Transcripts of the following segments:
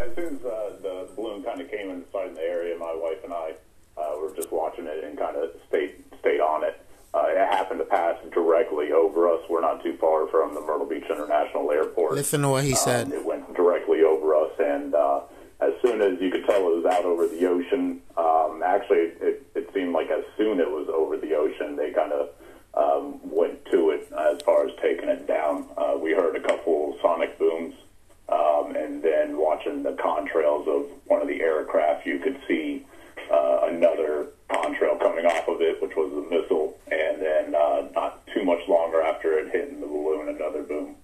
as soon as uh, the balloon kind of came in sight in the area, my wife and I uh, were just watching it and kind of stayed stayed on it. Uh, it happened to pass directly over us. We're not too far from the Myrtle Beach International Airport. Listen to what he said. Um, it went directly over us, and uh, as soon as you could tell it was out over the ocean, um, actually, it, it seemed like as soon it was over the ocean, they kind of um, went to it as far as taking it down. Uh, we heard a couple sonic booms, um, and then watching the contrails of one of the aircraft, you could see uh, another contrail coming off of it, which was a missile, and then uh, not too much longer after it hit the balloon, another boom.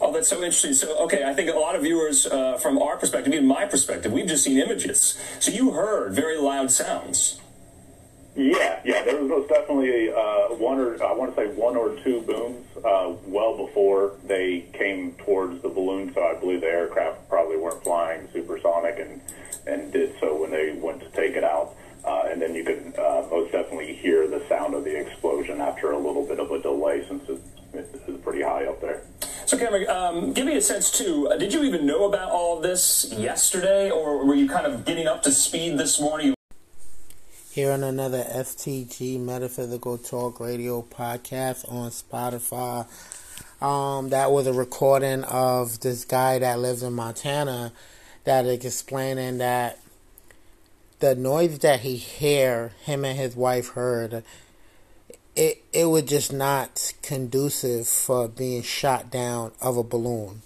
Oh, that's so interesting. So, okay, I think a lot of viewers, uh, from our perspective, even my perspective, we've just seen images. So you heard very loud sounds. Yeah, yeah, there was most definitely uh, one or I want to say one or two booms uh, well before they came towards the balloon. So I believe the aircraft probably weren't flying supersonic and and did so when they went to take it out. Uh, and then you could uh, most definitely hear the sound of the explosion after a little bit of a delay since it's, it's pretty high up there. So, Cameron, um, give me a sense too. Uh, did you even know about all of this yesterday, or were you kind of getting up to speed this morning? Here on another STG Metaphysical Talk Radio podcast on Spotify. Um, that was a recording of this guy that lives in Montana that is explaining that the noise that he hear him and his wife heard it it was just not conducive for being shot down of a balloon.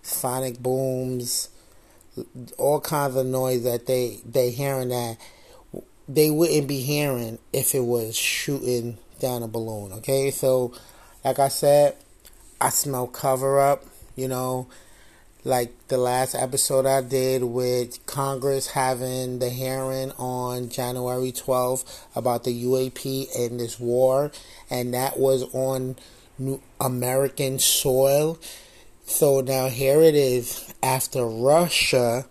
Sonic booms all kinds of noise that they they hearing that they wouldn't be hearing if it was shooting down a balloon okay? So like i said i smell cover up you know like the last episode I did with Congress having the hearing on January 12th about the UAP and this war, and that was on American soil. So now here it is after Russia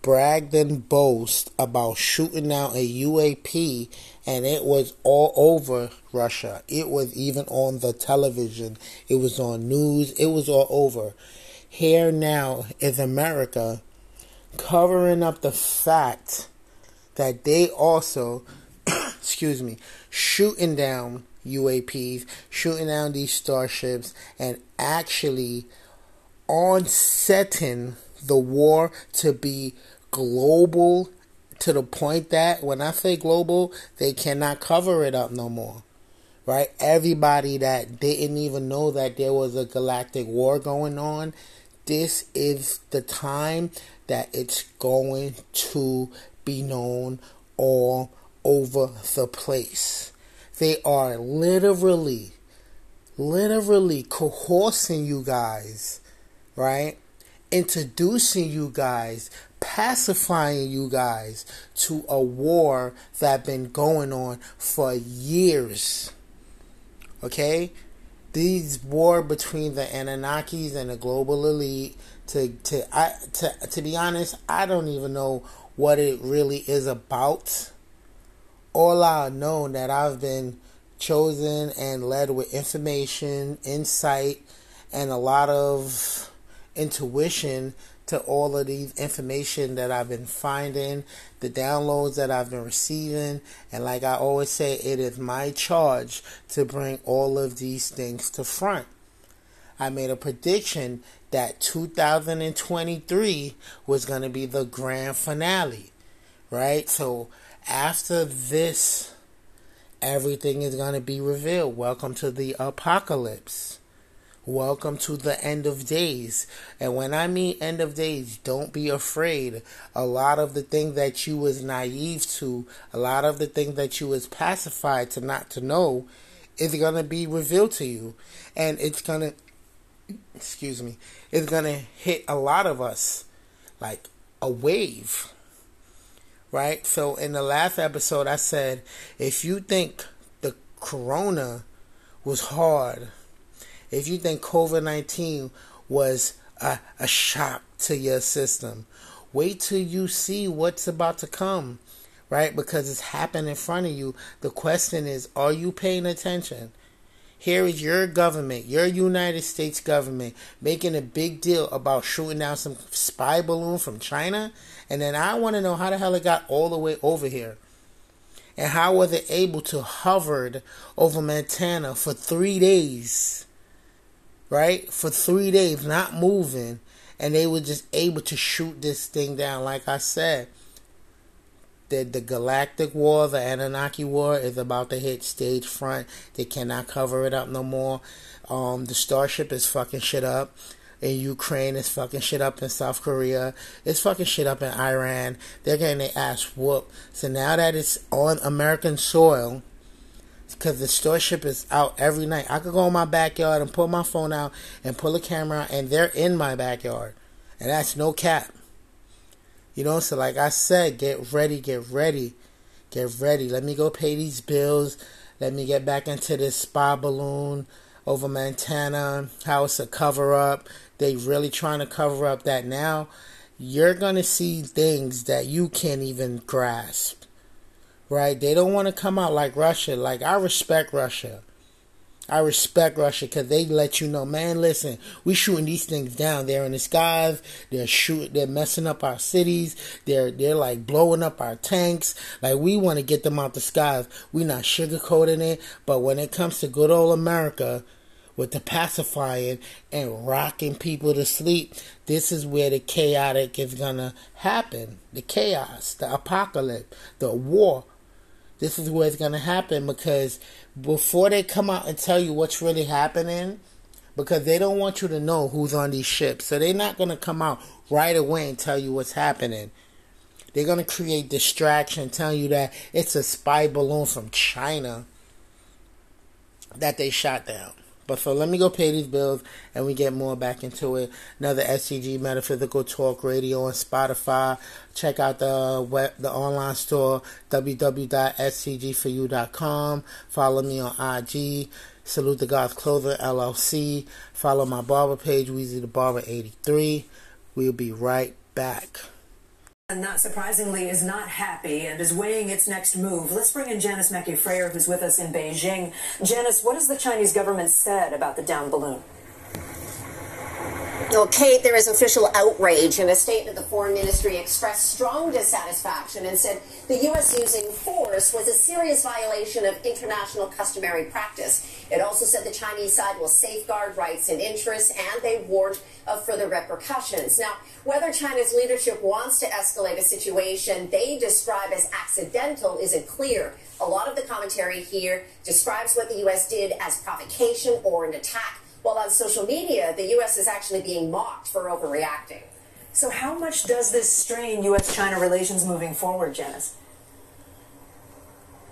bragged and boast about shooting down a UAP and it was all over Russia. It was even on the television. It was on news. It was all over. Here now is America covering up the fact that they also, excuse me, shooting down UAPs, shooting down these starships, and actually on setting the war to be global to the point that when I say global, they cannot cover it up no more. Right? Everybody that didn't even know that there was a galactic war going on this is the time that it's going to be known all over the place. They are literally, literally coercing you guys, right? Introducing you guys, pacifying you guys to a war that been going on for years. Okay? these war between the Anunnakis and the global elite to to I to to be honest, I don't even know what it really is about. All I know that I've been chosen and led with information, insight, and a lot of intuition to all of these information that I've been finding, the downloads that I've been receiving, and like I always say, it is my charge to bring all of these things to front. I made a prediction that 2023 was going to be the grand finale, right? So after this, everything is going to be revealed. Welcome to the apocalypse. Welcome to the end of days. And when I mean end of days, don't be afraid. A lot of the thing that you was naive to, a lot of the thing that you was pacified to not to know is going to be revealed to you. And it's going to excuse me, it's going to hit a lot of us like a wave. Right? So in the last episode I said if you think the corona was hard if you think COVID 19 was a, a shock to your system, wait till you see what's about to come, right? Because it's happened in front of you. The question is, are you paying attention? Here is your government, your United States government, making a big deal about shooting down some spy balloon from China. And then I want to know how the hell it got all the way over here. And how was it able to hover over Montana for three days? Right? For three days, not moving. And they were just able to shoot this thing down. Like I said, the, the Galactic War, the Anunnaki War, is about to hit stage front. They cannot cover it up no more. Um, the Starship is fucking shit up in Ukraine. It's fucking shit up in South Korea. It's fucking shit up in Iran. They're getting their ass whooped. So now that it's on American soil, because the Starship is out every night, I could go in my backyard and pull my phone out and pull a camera and they're in my backyard. And that's no cap. You know, so like I said, get ready, get ready, get ready. Let me go pay these bills. Let me get back into this spa balloon over Montana. How it's a cover up. They really trying to cover up that now. You're gonna see things that you can't even grasp. Right? They don't want to come out like Russia. Like I respect Russia. I respect Russia because they let you know, man. Listen, we shooting these things down. They're in the skies. They're shooting. They're messing up our cities. They're they're like blowing up our tanks. Like we want to get them out the skies. We not sugarcoating it. But when it comes to good old America, with the pacifying and rocking people to sleep, this is where the chaotic is gonna happen. The chaos, the apocalypse, the war. This is where it's gonna happen because before they come out and tell you what's really happening, because they don't want you to know who's on these ships. So they're not going to come out right away and tell you what's happening. They're going to create distraction, telling you that it's a spy balloon from China that they shot down. But so let me go pay these bills and we get more back into it. Another STG Metaphysical Talk Radio on Spotify. Check out the web, the online store www.stgforyou.com. Follow me on IG. Salute the God's Clothing LLC. Follow my barber page, Weezy the Barber 83. We'll be right back. And not surprisingly, is not happy and is weighing its next move. Let's bring in Janis Mackey Frayer, who's with us in Beijing. Janis, what has the Chinese government said about the down balloon? Well, Kate, there is official outrage. In a statement, the foreign ministry expressed strong dissatisfaction and said the U.S. using force was a serious violation of international customary practice. It also said the Chinese side will safeguard rights and interests, and they warned of further repercussions. Now, whether China's leadership wants to escalate a situation they describe as accidental isn't clear. A lot of the commentary here describes what the U.S. did as provocation or an attack while on social media, the U.S. is actually being mocked for overreacting. So, how much does this strain U.S. China relations moving forward, Janis?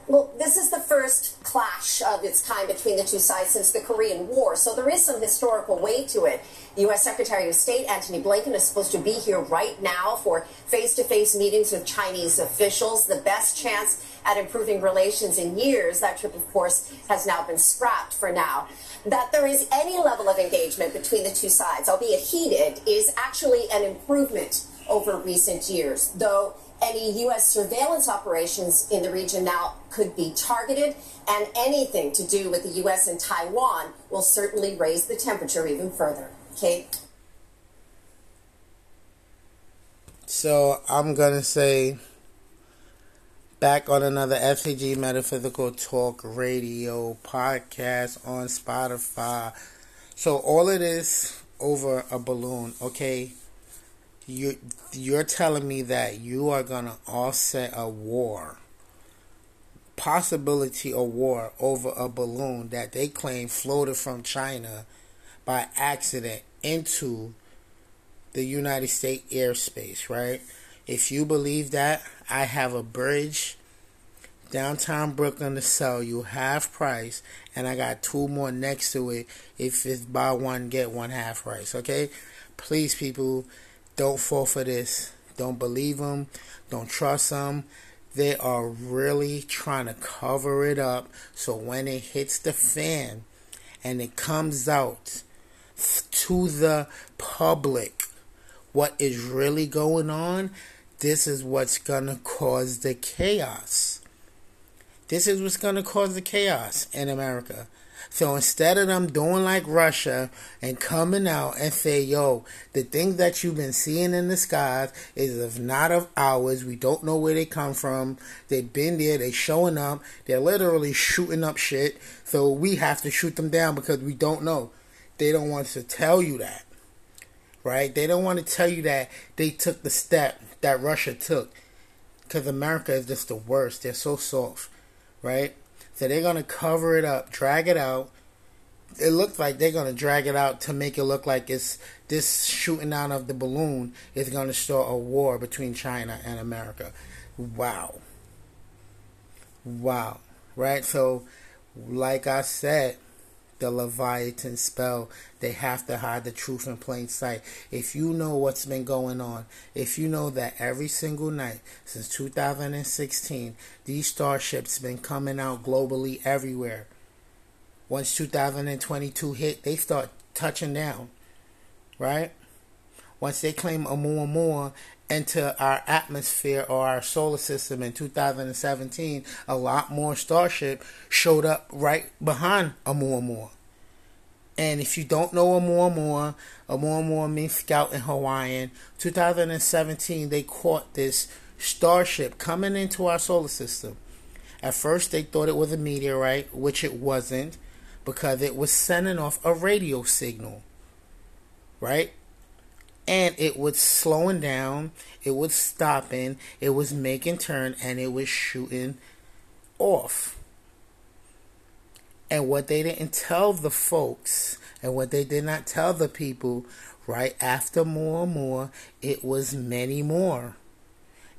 Well, this is the first clash of its kind between the two sides since the Korean War, so there is some historical weight to it. The U.S. Secretary of State Antony Blinken is supposed to be here right now for face to face meetings with Chinese officials, the best chance at improving relations in years. That trip, of course, has now been scrapped for now. That there is any level of engagement between the two sides, albeit heated, is actually an improvement over recent years, though any U.S. surveillance operations in the region now could be targeted, and anything to do with the U.S. and Taiwan will certainly raise the temperature even further. Kate? So I'm going to say back on another STG Metaphysical Talk radio podcast on Spotify. So all it is over a balloon, okay? You you're telling me that you are gonna offset a war possibility of war over a balloon that they claim floated from China by accident into the United States airspace, right? If you believe that, I have a bridge downtown Brooklyn to sell you half price, and I got two more next to it if it's buy one get one half price. Okay, please, people, don't fall for this. Don't believe them. Don't trust them. They are really trying to cover it up so when it hits the fan and it comes out to the public what is really going on, this is what's going to cause the chaos. This is what's going to cause the chaos in America. So instead of them doing like Russia and coming out and say, yo, the things that you've been seeing in the skies is if not of ours. We don't know where they come from. They've been there. They're showing up. They're literally shooting up shit. So we have to shoot them down because we don't know. They don't want to tell you that. Right? They don't want to tell you that they took the step that Russia took. Because America is just the worst. They're so soft. Right? So they're going to cover it up, drag it out. It looks like they're going to drag it out to make it look like it's this shooting out of the balloon is going to start a war between China and America. Wow. Wow. Right? So, like I said, the Leviathan spell. They have to hide the truth in plain sight. If you know what's been going on, if you know that every single night since 2016, these starships been coming out globally everywhere. Once 2022 hit, they start touching down, right? Once they claim Oumuamua into our atmosphere or our solar system in 2017, a lot more starship showed up right behind Oumuamua. And if you don't know Oumuamua, Oumuamua means scout in Hawaiian. 2017, they caught this starship coming into our solar system. At first, they thought it was a meteorite, which it wasn't, because it was sending off a radio signal. Right? And it was slowing down, it was stopping, it was making turn, and it was shooting off. And what they didn't tell the folks, and what they did not tell the people, right after more and more, it was many more.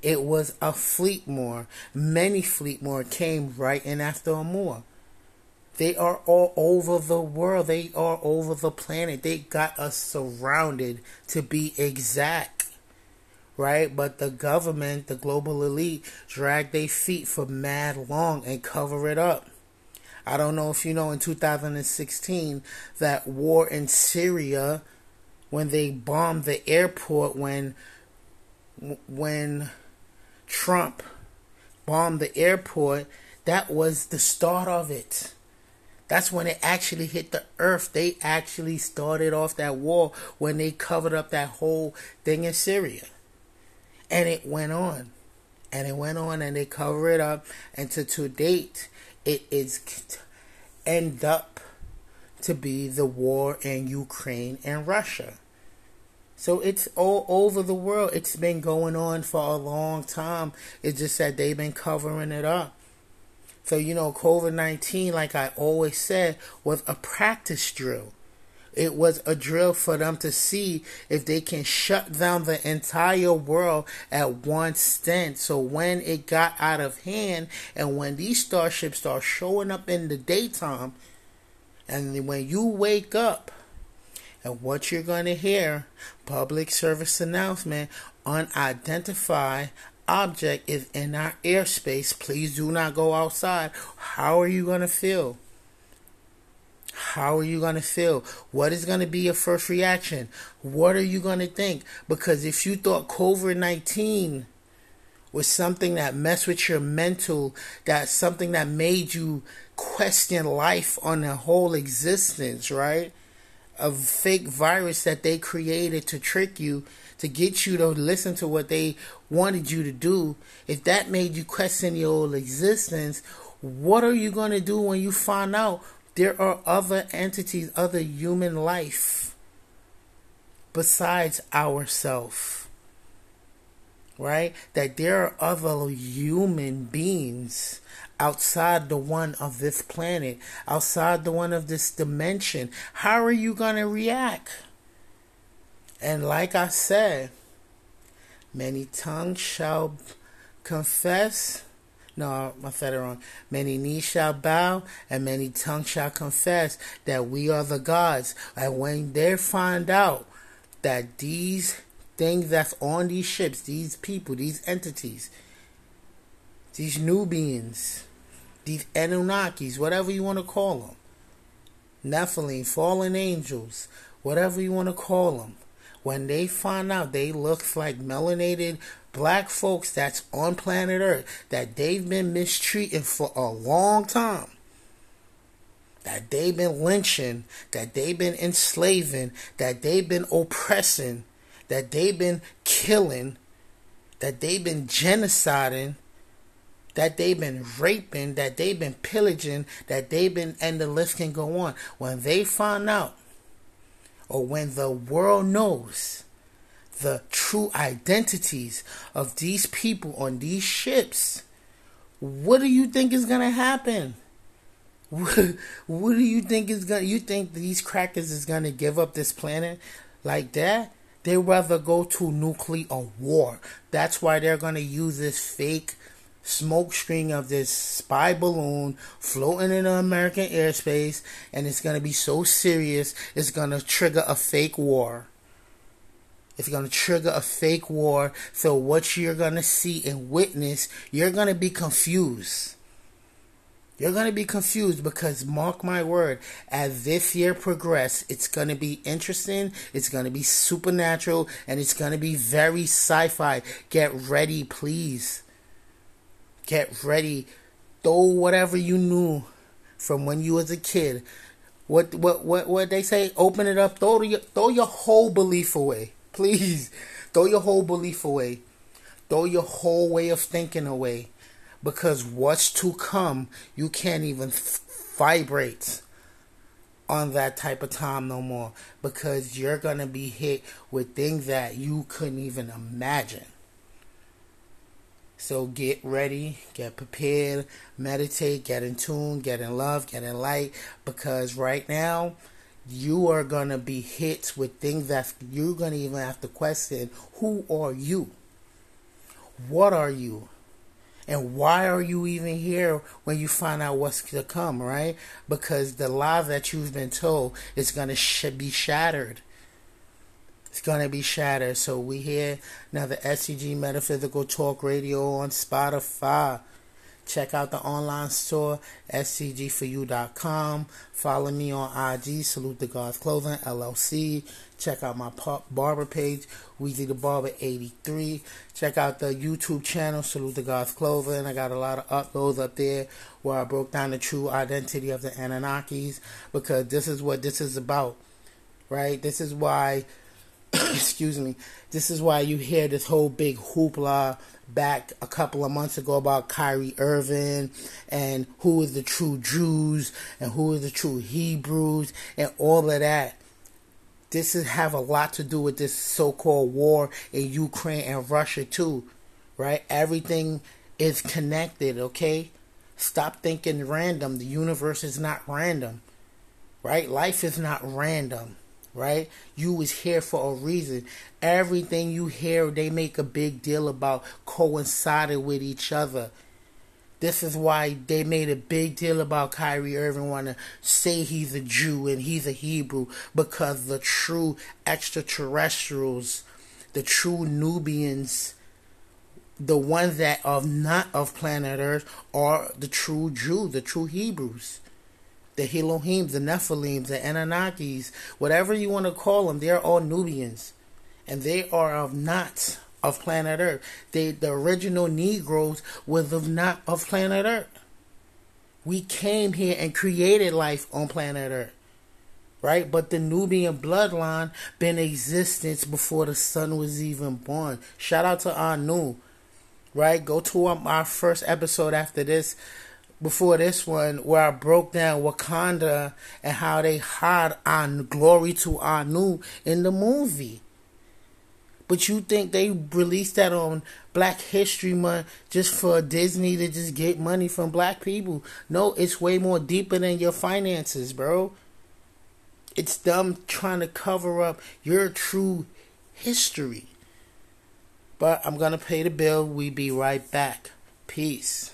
It was a fleet more. Many fleet more came right in after more. They are all over the world. They are over the planet. They got us surrounded to be exact. Right? But the government, the global elite, drag their feet for mad long and cover it up. I don't know if you know in 2016 that war in Syria when they bombed the airport when when Trump bombed the airport that was the start of it that's when it actually hit the earth. They actually started off that war when they covered up that whole thing in Syria. And it went on. And it went on and they cover it up. And to, to date, it is end up to be the war in Ukraine and Russia. So it's all over the world. It's been going on for a long time. It's just that they've been covering it up. So, you know, COVID 19, like I always said, was a practice drill. It was a drill for them to see if they can shut down the entire world at one stint. So when it got out of hand and when these starships start showing up in the daytime, and when you wake up, and what you're going to hear public service announcement unidentified object is in our airspace, please do not go outside. How are you going to feel? How are you going to feel? What is going to be your first reaction? What are you going to think? Because if you thought COVID 19 was something that messed with your mental, that's something that made you question life on the whole existence, right? A fake virus that they created to trick you to get you to listen to what they wanted you to do, if that made you question your whole existence, what are you going to do when you find out there are other entities, other human life besides ourself? Right? That there are other human beings outside the one of this planet, outside the one of this dimension. How are you going to react? And like I said, many tongues shall confess. No, I said it wrong. Many knees shall bow, and many tongues shall confess that we are the gods. And when they find out that these things that's on these ships, these people, these entities, these Nubians, these Anunnakis, whatever you want to call them, Nephilim, fallen angels, whatever you want to call them, when they find out they look like melanated black folks that's on planet Earth that they've been mistreated for a long time. that they've been lynching, that they've been enslaving, that they've been oppressing, that they've been killing, that they've been genociding, that they've been raping, that they've been pillaging, that they've been, and the list can go on. When they find out, or when the world knows the true identities of these people on these ships, what do you think is gonna happen? What, do you think is gonna? You think these crackers is gonna give up this planet like that? They rather go to nuclear war. That's why they're gonna use this fake smoke string of this spy balloon floating in American airspace, and it's gonna be so serious. It's gonna trigger a fake war. It's going to trigger a fake war. So, what you're going to see and witness, you're going to be confused. You're going to be confused because, mark my word, as this year progresses, it's going to be interesting, it's going to be supernatural, and it's going to be very sci fi. Get ready, please. Get ready. Throw whatever you knew from when you was a kid. What what what what they say? Open it up. Throw your throw your whole belief away. Please throw your whole belief away. Throw your whole way of thinking away. Because what's to come, you can't even vibrate on that type of time no more. Because you're going to be hit with things that you couldn't even imagine. So get ready, get prepared, meditate, get in tune, get in love, get in light. Because right now, you are going to be hit with things that you're going to even have to question who are you? What are you? And why are you even here when you find out what's to come, right? Because the lie that you've been told is going to sh- be shattered. It's going to be shattered. So we now the STG Metaphysical Talk Radio on Spotify. Check out the online store, stgforyou.com. Follow me on IG, Salute the Gods Clothing, LLC. Check out my barber page, Weezy the Barber 83. Check out the YouTube channel, Salute the Gods Clothing. I got a lot of uploads up there where I broke down the true identity of the Anunnakis because this is what this is about, right? This is why excuse me, this is why you hear this whole big hoopla back a couple of months ago about Kyrie Irving and who is the true Jews and who is the true Hebrews and all of that. This is have a lot to do with this so-called war in Ukraine and Russia too, right? Everything is connected, okay? Stop thinking random. The universe is not random. Right? Life is not random right? You was here for a reason. Everything you hear, they make a big deal about coinciding with each other. This is why they made a big deal about Kyrie Irving want to say he's a Jew and he's a Hebrew because the true extraterrestrials, the true Nubians, the ones that are not of planet Earth are the true Jew, the true Hebrews the Elohim, the Nephilim, the Anunnakis, whatever you want to call them, they're all Nubians. And they are of not of planet Earth. They the original Negroes was of not of planet Earth. We came here and created life on planet Earth. Right? But the Nubian bloodline been existence before the sun was even born. Shout out to Anu. Right? Go to our first episode after this before this one where I broke down Wakanda and how they had on glory to Anu in the movie. But you think they released that on Black History Month just for Disney to just get money from black people? No, it's way more deeper than your finances, bro. It's them trying to cover up your true history. But I'm gonna pay the bill. We be right back. Peace.